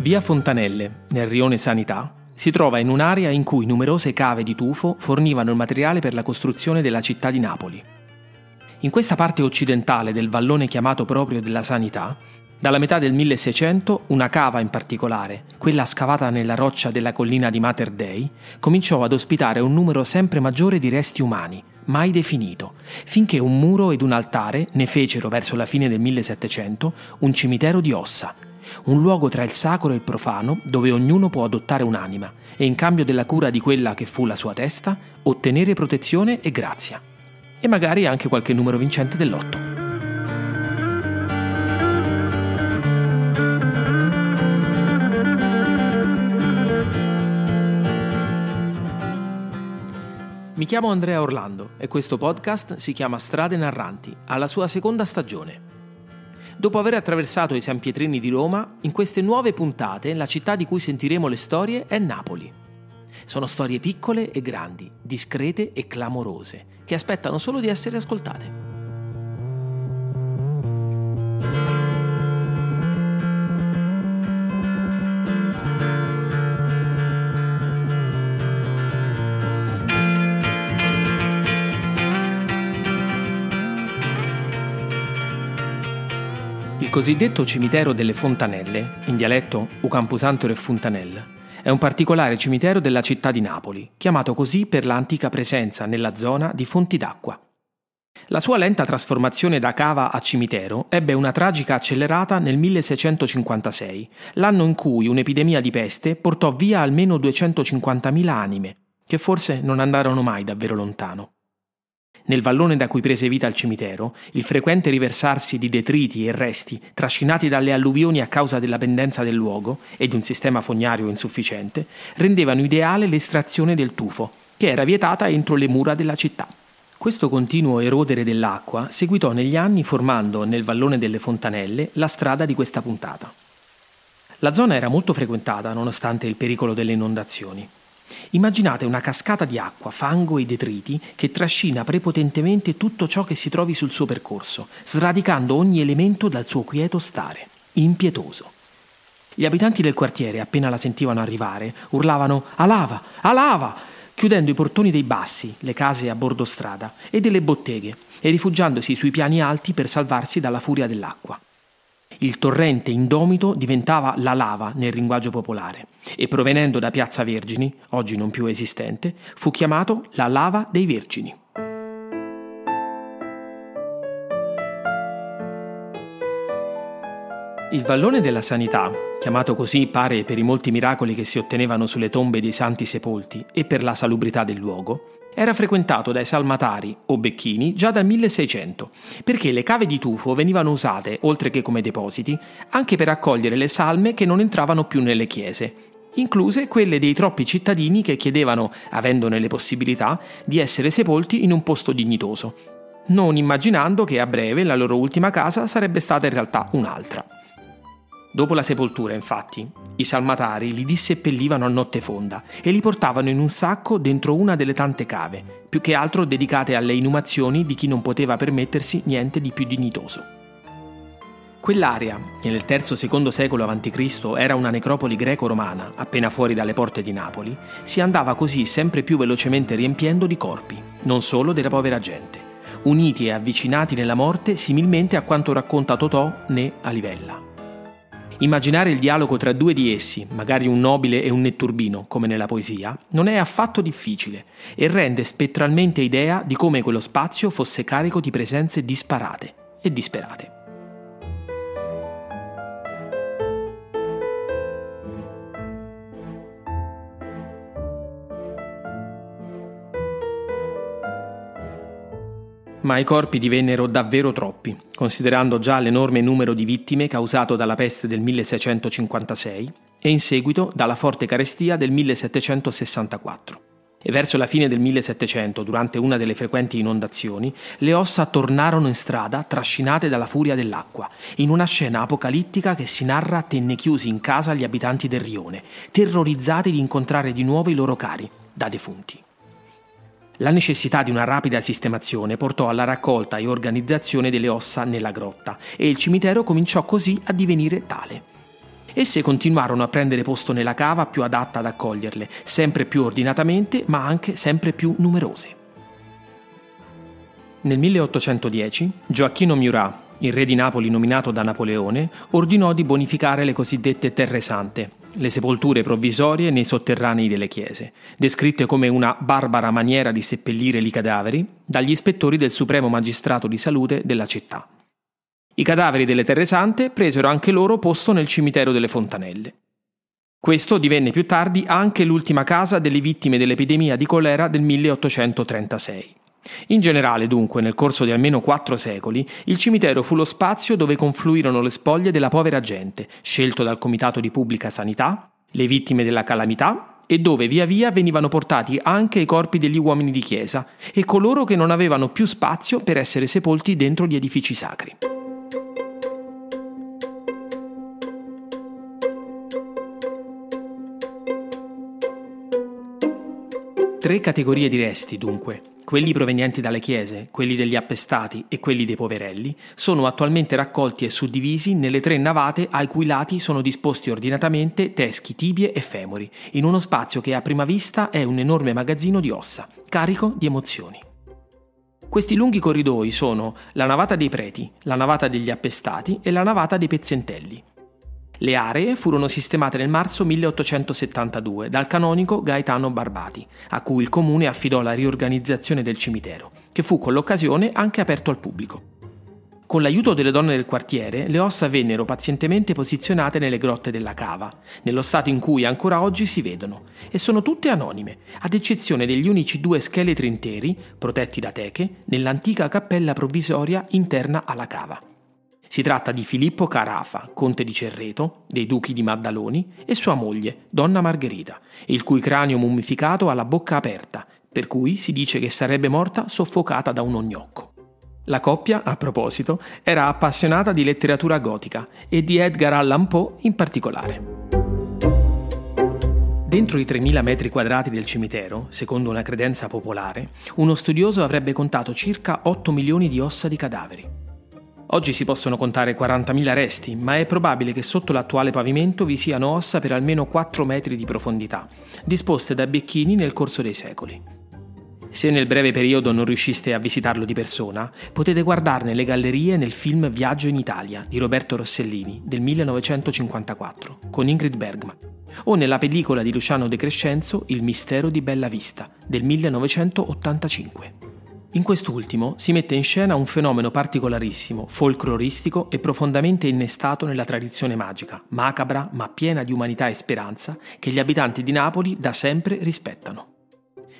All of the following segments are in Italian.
Via Fontanelle, nel rione Sanità, si trova in un'area in cui numerose cave di tufo fornivano il materiale per la costruzione della città di Napoli. In questa parte occidentale del vallone chiamato proprio della Sanità, dalla metà del 1600 una cava in particolare, quella scavata nella roccia della collina di Mater Dei, cominciò ad ospitare un numero sempre maggiore di resti umani, mai definito, finché un muro ed un altare ne fecero verso la fine del 1700 un cimitero di ossa, un luogo tra il sacro e il profano dove ognuno può adottare un'anima e in cambio della cura di quella che fu la sua testa ottenere protezione e grazia. E magari anche qualche numero vincente dell'otto. Mi chiamo Andrea Orlando e questo podcast si chiama Strade Narranti, alla sua seconda stagione. Dopo aver attraversato i San Pietrini di Roma, in queste nuove puntate la città di cui sentiremo le storie è Napoli. Sono storie piccole e grandi, discrete e clamorose, che aspettano solo di essere ascoltate. Il cosiddetto cimitero delle Fontanelle, in dialetto U Camposanto e Fontanelle, è un particolare cimitero della città di Napoli, chiamato così per l'antica presenza nella zona di fonti d'acqua. La sua lenta trasformazione da cava a cimitero ebbe una tragica accelerata nel 1656, l'anno in cui un'epidemia di peste portò via almeno 250.000 anime, che forse non andarono mai davvero lontano. Nel vallone da cui prese vita il cimitero, il frequente riversarsi di detriti e resti trascinati dalle alluvioni a causa della pendenza del luogo e di un sistema fognario insufficiente rendevano ideale l'estrazione del tufo, che era vietata entro le mura della città. Questo continuo erodere dell'acqua seguitò negli anni formando nel vallone delle Fontanelle la strada di questa puntata. La zona era molto frequentata nonostante il pericolo delle inondazioni. Immaginate una cascata di acqua, fango e detriti che trascina prepotentemente tutto ciò che si trovi sul suo percorso, sradicando ogni elemento dal suo quieto stare, impietoso. Gli abitanti del quartiere, appena la sentivano arrivare, urlavano A lava! A lava! chiudendo i portoni dei bassi, le case a bordo strada, e delle botteghe, e rifugiandosi sui piani alti per salvarsi dalla furia dell'acqua. Il torrente indomito diventava la lava nel linguaggio popolare e provenendo da Piazza Vergini, oggi non più esistente, fu chiamato la lava dei Vergini. Il vallone della sanità, chiamato così pare per i molti miracoli che si ottenevano sulle tombe dei santi sepolti e per la salubrità del luogo, era frequentato dai salmatari o becchini già dal 1600, perché le cave di tufo venivano usate, oltre che come depositi, anche per accogliere le salme che non entravano più nelle chiese, incluse quelle dei troppi cittadini che chiedevano, avendone le possibilità, di essere sepolti in un posto dignitoso, non immaginando che a breve la loro ultima casa sarebbe stata in realtà un'altra. Dopo la sepoltura, infatti, i salmatari li disseppellivano a notte fonda e li portavano in un sacco dentro una delle tante cave, più che altro dedicate alle inumazioni di chi non poteva permettersi niente di più dignitoso. Quell'area, che nel III-II secolo a.C. era una necropoli greco-romana, appena fuori dalle porte di Napoli, si andava così sempre più velocemente riempiendo di corpi, non solo della povera gente, uniti e avvicinati nella morte similmente a quanto racconta Totò né Alivella. Immaginare il dialogo tra due di essi, magari un nobile e un netturbino, come nella poesia, non è affatto difficile e rende spettralmente idea di come quello spazio fosse carico di presenze disparate e disperate. Ma i corpi divennero davvero troppi, considerando già l'enorme numero di vittime causato dalla peste del 1656 e in seguito dalla forte carestia del 1764. E verso la fine del 1700, durante una delle frequenti inondazioni, le ossa tornarono in strada trascinate dalla furia dell'acqua, in una scena apocalittica che si narra tenne chiusi in casa gli abitanti del rione, terrorizzati di incontrare di nuovo i loro cari, da defunti. La necessità di una rapida sistemazione portò alla raccolta e organizzazione delle ossa nella grotta e il cimitero cominciò così a divenire tale. Esse continuarono a prendere posto nella cava più adatta ad accoglierle, sempre più ordinatamente, ma anche sempre più numerose. Nel 1810 Gioacchino Murat, il re di Napoli nominato da Napoleone, ordinò di bonificare le cosiddette terre sante, le sepolture provvisorie nei sotterranei delle chiese, descritte come una barbara maniera di seppellire i cadaveri dagli ispettori del Supremo Magistrato di Salute della città. I cadaveri delle terre sante presero anche loro posto nel cimitero delle Fontanelle. Questo divenne più tardi anche l'ultima casa delle vittime dell'epidemia di colera del 1836. In generale, dunque, nel corso di almeno quattro secoli, il cimitero fu lo spazio dove confluirono le spoglie della povera gente, scelto dal Comitato di Pubblica Sanità, le vittime della calamità e dove via via venivano portati anche i corpi degli uomini di chiesa e coloro che non avevano più spazio per essere sepolti dentro gli edifici sacri. Tre categorie di resti, dunque, quelli provenienti dalle chiese, quelli degli appestati e quelli dei poverelli, sono attualmente raccolti e suddivisi nelle tre navate ai cui lati sono disposti ordinatamente teschi, tibie e femori, in uno spazio che a prima vista è un enorme magazzino di ossa, carico di emozioni. Questi lunghi corridoi sono la navata dei preti, la navata degli appestati e la navata dei pezzentelli. Le aree furono sistemate nel marzo 1872 dal canonico Gaetano Barbati, a cui il comune affidò la riorganizzazione del cimitero, che fu con l'occasione anche aperto al pubblico. Con l'aiuto delle donne del quartiere, le ossa vennero pazientemente posizionate nelle grotte della cava, nello stato in cui ancora oggi si vedono, e sono tutte anonime, ad eccezione degli unici due scheletri interi, protetti da teche, nell'antica cappella provvisoria interna alla cava. Si tratta di Filippo Carafa, conte di Cerreto, dei duchi di Maddaloni, e sua moglie, donna Margherita, il cui cranio mummificato ha la bocca aperta, per cui si dice che sarebbe morta soffocata da un ognocco. La coppia, a proposito, era appassionata di letteratura gotica e di Edgar Allan Poe in particolare. Dentro i 3.000 metri quadrati del cimitero, secondo una credenza popolare, uno studioso avrebbe contato circa 8 milioni di ossa di cadaveri. Oggi si possono contare 40.000 resti, ma è probabile che sotto l'attuale pavimento vi siano ossa per almeno 4 metri di profondità, disposte da becchini nel corso dei secoli. Se nel breve periodo non riusciste a visitarlo di persona, potete guardarne le gallerie nel film Viaggio in Italia di Roberto Rossellini del 1954 con Ingrid Bergman o nella pellicola di Luciano De Crescenzo Il mistero di Bella Vista del 1985. In quest'ultimo si mette in scena un fenomeno particolarissimo, folcloristico e profondamente innestato nella tradizione magica, macabra ma piena di umanità e speranza, che gli abitanti di Napoli da sempre rispettano.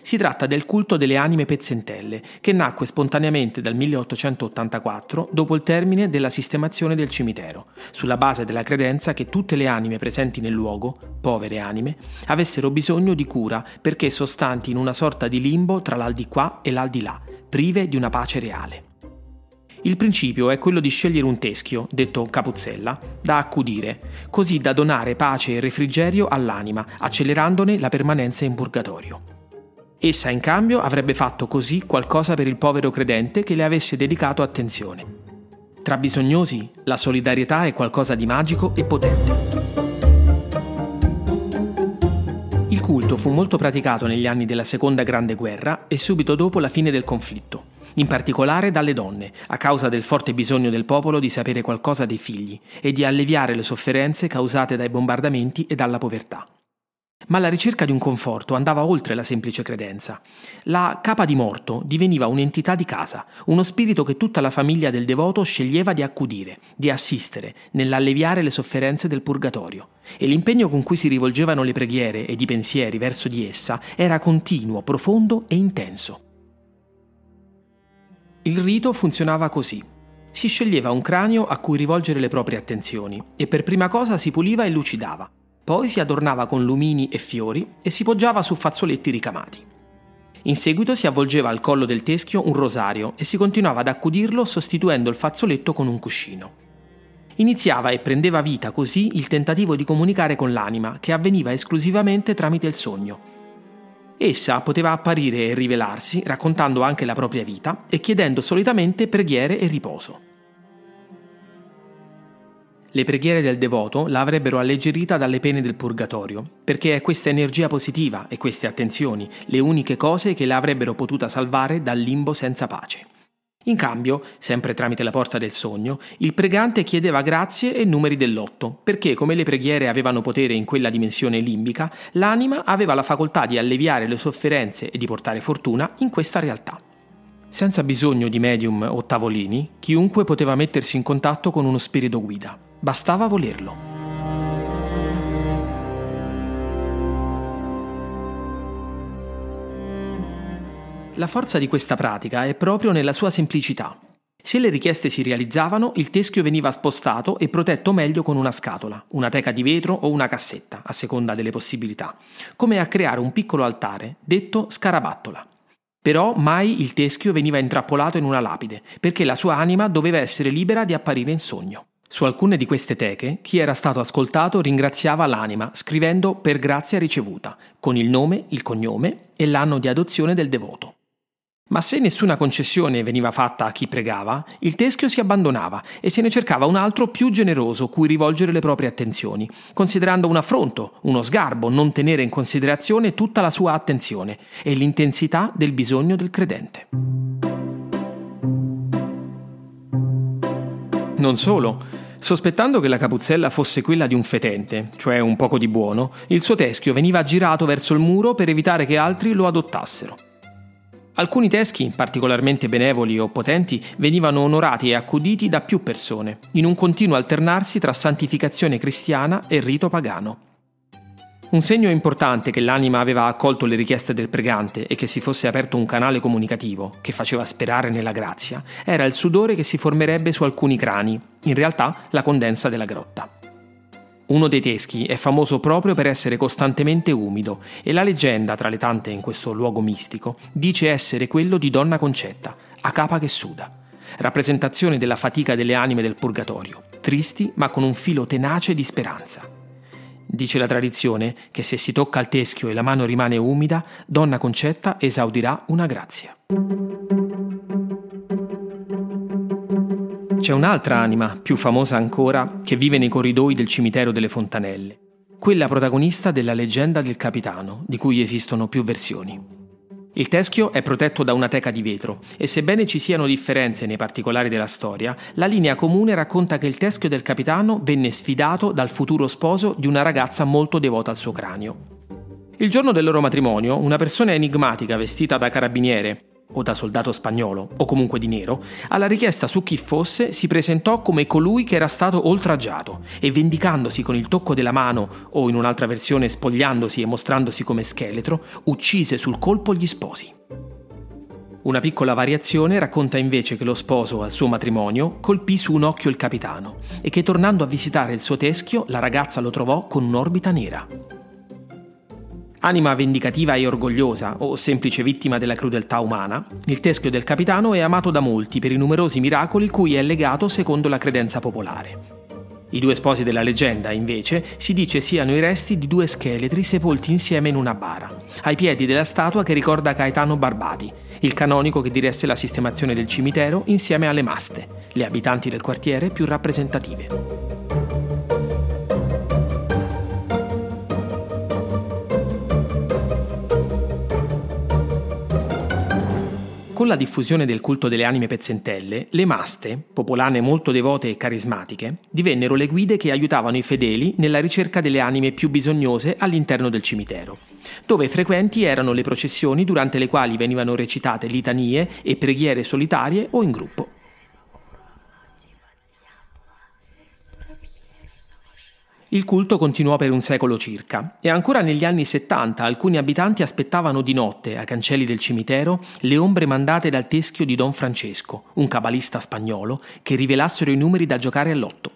Si tratta del culto delle anime pezzentelle, che nacque spontaneamente dal 1884 dopo il termine della sistemazione del cimitero, sulla base della credenza che tutte le anime presenti nel luogo, povere anime, avessero bisogno di cura perché sostanti in una sorta di limbo tra l'aldilà e l'aldilà, prive di una pace reale. Il principio è quello di scegliere un teschio, detto capuzzella, da accudire, così da donare pace e refrigerio all'anima, accelerandone la permanenza in purgatorio. Essa in cambio avrebbe fatto così qualcosa per il povero credente che le avesse dedicato attenzione. Tra bisognosi la solidarietà è qualcosa di magico e potente. Il culto fu molto praticato negli anni della Seconda Grande Guerra e subito dopo la fine del conflitto, in particolare dalle donne, a causa del forte bisogno del popolo di sapere qualcosa dei figli e di alleviare le sofferenze causate dai bombardamenti e dalla povertà. Ma la ricerca di un conforto andava oltre la semplice credenza. La capa di morto diveniva un'entità di casa, uno spirito che tutta la famiglia del devoto sceglieva di accudire, di assistere, nell'alleviare le sofferenze del purgatorio. E l'impegno con cui si rivolgevano le preghiere ed i pensieri verso di essa era continuo, profondo e intenso. Il rito funzionava così. Si sceglieva un cranio a cui rivolgere le proprie attenzioni e per prima cosa si puliva e lucidava poi si adornava con lumini e fiori e si poggiava su fazzoletti ricamati. In seguito si avvolgeva al collo del teschio un rosario e si continuava ad accudirlo sostituendo il fazzoletto con un cuscino. Iniziava e prendeva vita così il tentativo di comunicare con l'anima, che avveniva esclusivamente tramite il sogno. Essa poteva apparire e rivelarsi raccontando anche la propria vita e chiedendo solitamente preghiere e riposo. Le preghiere del devoto la avrebbero alleggerita dalle pene del purgatorio, perché è questa energia positiva e queste attenzioni le uniche cose che la avrebbero potuta salvare dal limbo senza pace. In cambio, sempre tramite la porta del sogno, il pregante chiedeva grazie e numeri dell'otto, perché come le preghiere avevano potere in quella dimensione limbica, l'anima aveva la facoltà di alleviare le sofferenze e di portare fortuna in questa realtà. Senza bisogno di medium o tavolini, chiunque poteva mettersi in contatto con uno spirito guida. Bastava volerlo. La forza di questa pratica è proprio nella sua semplicità. Se le richieste si realizzavano, il teschio veniva spostato e protetto meglio con una scatola, una teca di vetro o una cassetta, a seconda delle possibilità, come a creare un piccolo altare, detto scarabattola. Però mai il teschio veniva intrappolato in una lapide, perché la sua anima doveva essere libera di apparire in sogno. Su alcune di queste teche, chi era stato ascoltato ringraziava l'anima scrivendo per grazia ricevuta, con il nome, il cognome e l'anno di adozione del devoto. Ma se nessuna concessione veniva fatta a chi pregava, il teschio si abbandonava e se ne cercava un altro più generoso cui rivolgere le proprie attenzioni, considerando un affronto, uno sgarbo non tenere in considerazione tutta la sua attenzione e l'intensità del bisogno del credente. Non solo. Sospettando che la capuzzella fosse quella di un fetente, cioè un poco di buono, il suo teschio veniva girato verso il muro per evitare che altri lo adottassero. Alcuni teschi, particolarmente benevoli o potenti, venivano onorati e accuditi da più persone, in un continuo alternarsi tra santificazione cristiana e rito pagano. Un segno importante che l'anima aveva accolto le richieste del pregante e che si fosse aperto un canale comunicativo che faceva sperare nella grazia era il sudore che si formerebbe su alcuni crani, in realtà la condensa della grotta. Uno dei teschi è famoso proprio per essere costantemente umido e la leggenda, tra le tante in questo luogo mistico, dice essere quello di Donna Concetta, a capa che suda, rappresentazione della fatica delle anime del purgatorio, tristi ma con un filo tenace di speranza. Dice la tradizione che se si tocca il teschio e la mano rimane umida, Donna Concetta esaudirà una grazia. C'è un'altra anima, più famosa ancora, che vive nei corridoi del cimitero delle Fontanelle, quella protagonista della leggenda del capitano, di cui esistono più versioni. Il teschio è protetto da una teca di vetro e sebbene ci siano differenze nei particolari della storia, la linea comune racconta che il teschio del capitano venne sfidato dal futuro sposo di una ragazza molto devota al suo cranio. Il giorno del loro matrimonio, una persona enigmatica vestita da carabiniere o da soldato spagnolo, o comunque di nero, alla richiesta su chi fosse si presentò come colui che era stato oltraggiato e vendicandosi con il tocco della mano, o in un'altra versione spogliandosi e mostrandosi come scheletro, uccise sul colpo gli sposi. Una piccola variazione racconta invece che lo sposo al suo matrimonio colpì su un occhio il capitano e che tornando a visitare il suo teschio la ragazza lo trovò con un'orbita nera. Anima vendicativa e orgogliosa, o semplice vittima della crudeltà umana, il teschio del capitano è amato da molti per i numerosi miracoli cui è legato secondo la credenza popolare. I due sposi della leggenda, invece, si dice siano i resti di due scheletri sepolti insieme in una bara, ai piedi della statua che ricorda Caetano Barbati, il canonico che diresse la sistemazione del cimitero insieme alle maste, le abitanti del quartiere più rappresentative. La diffusione del culto delle anime pezzentelle, le maste, popolane molto devote e carismatiche, divennero le guide che aiutavano i fedeli nella ricerca delle anime più bisognose all'interno del cimitero, dove frequenti erano le processioni durante le quali venivano recitate litanie e preghiere solitarie o in gruppo. Il culto continuò per un secolo circa e ancora negli anni 70 alcuni abitanti aspettavano di notte, ai cancelli del cimitero, le ombre mandate dal teschio di Don Francesco, un cabalista spagnolo, che rivelassero i numeri da giocare all'otto.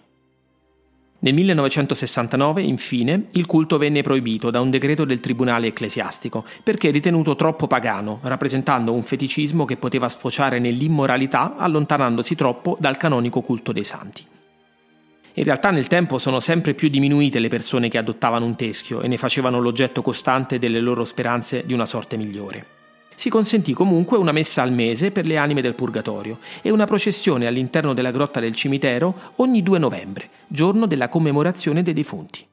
Nel 1969, infine, il culto venne proibito da un decreto del Tribunale ecclesiastico perché ritenuto troppo pagano, rappresentando un feticismo che poteva sfociare nell'immoralità allontanandosi troppo dal canonico culto dei santi. In realtà nel tempo sono sempre più diminuite le persone che adottavano un teschio e ne facevano l'oggetto costante delle loro speranze di una sorte migliore. Si consentì comunque una messa al mese per le anime del purgatorio e una processione all'interno della grotta del cimitero ogni 2 novembre, giorno della commemorazione dei defunti.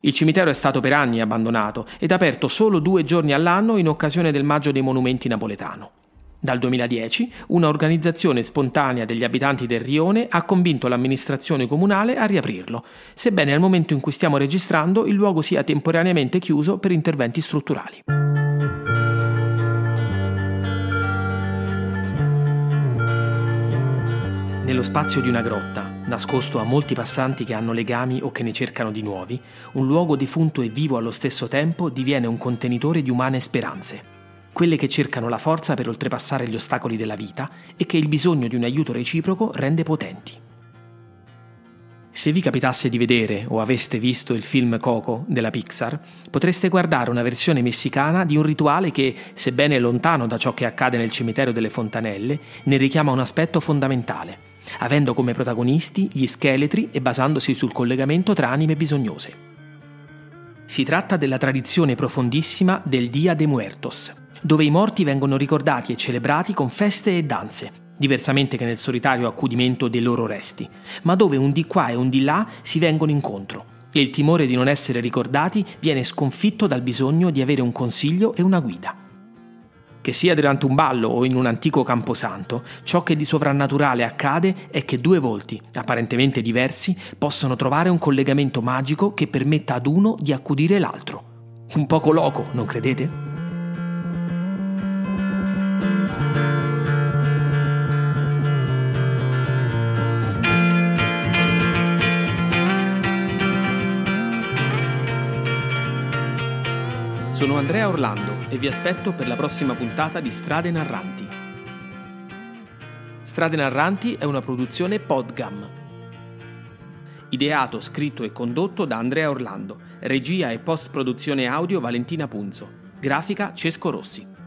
Il cimitero è stato per anni abbandonato ed aperto solo due giorni all'anno in occasione del Maggio dei Monumenti napoletano. Dal 2010 una organizzazione spontanea degli abitanti del rione ha convinto l'amministrazione comunale a riaprirlo, sebbene al momento in cui stiamo registrando il luogo sia temporaneamente chiuso per interventi strutturali. Nello spazio di una grotta, nascosto a molti passanti che hanno legami o che ne cercano di nuovi, un luogo defunto e vivo allo stesso tempo diviene un contenitore di umane speranze, quelle che cercano la forza per oltrepassare gli ostacoli della vita e che il bisogno di un aiuto reciproco rende potenti. Se vi capitasse di vedere o aveste visto il film Coco della Pixar, potreste guardare una versione messicana di un rituale che, sebbene lontano da ciò che accade nel cimitero delle fontanelle, ne richiama un aspetto fondamentale avendo come protagonisti gli scheletri e basandosi sul collegamento tra anime bisognose. Si tratta della tradizione profondissima del Dia de Muertos, dove i morti vengono ricordati e celebrati con feste e danze, diversamente che nel solitario accudimento dei loro resti, ma dove un di qua e un di là si vengono incontro e il timore di non essere ricordati viene sconfitto dal bisogno di avere un consiglio e una guida. Che sia durante un ballo o in un antico camposanto, ciò che di sovrannaturale accade è che due volti, apparentemente diversi, possono trovare un collegamento magico che permetta ad uno di accudire l'altro. Un poco loco, non credete? Sono Andrea Orlando e vi aspetto per la prossima puntata di Strade Narranti. Strade Narranti è una produzione Podgam. Ideato, scritto e condotto da Andrea Orlando, regia e post-produzione audio Valentina Punzo, grafica Cesco Rossi.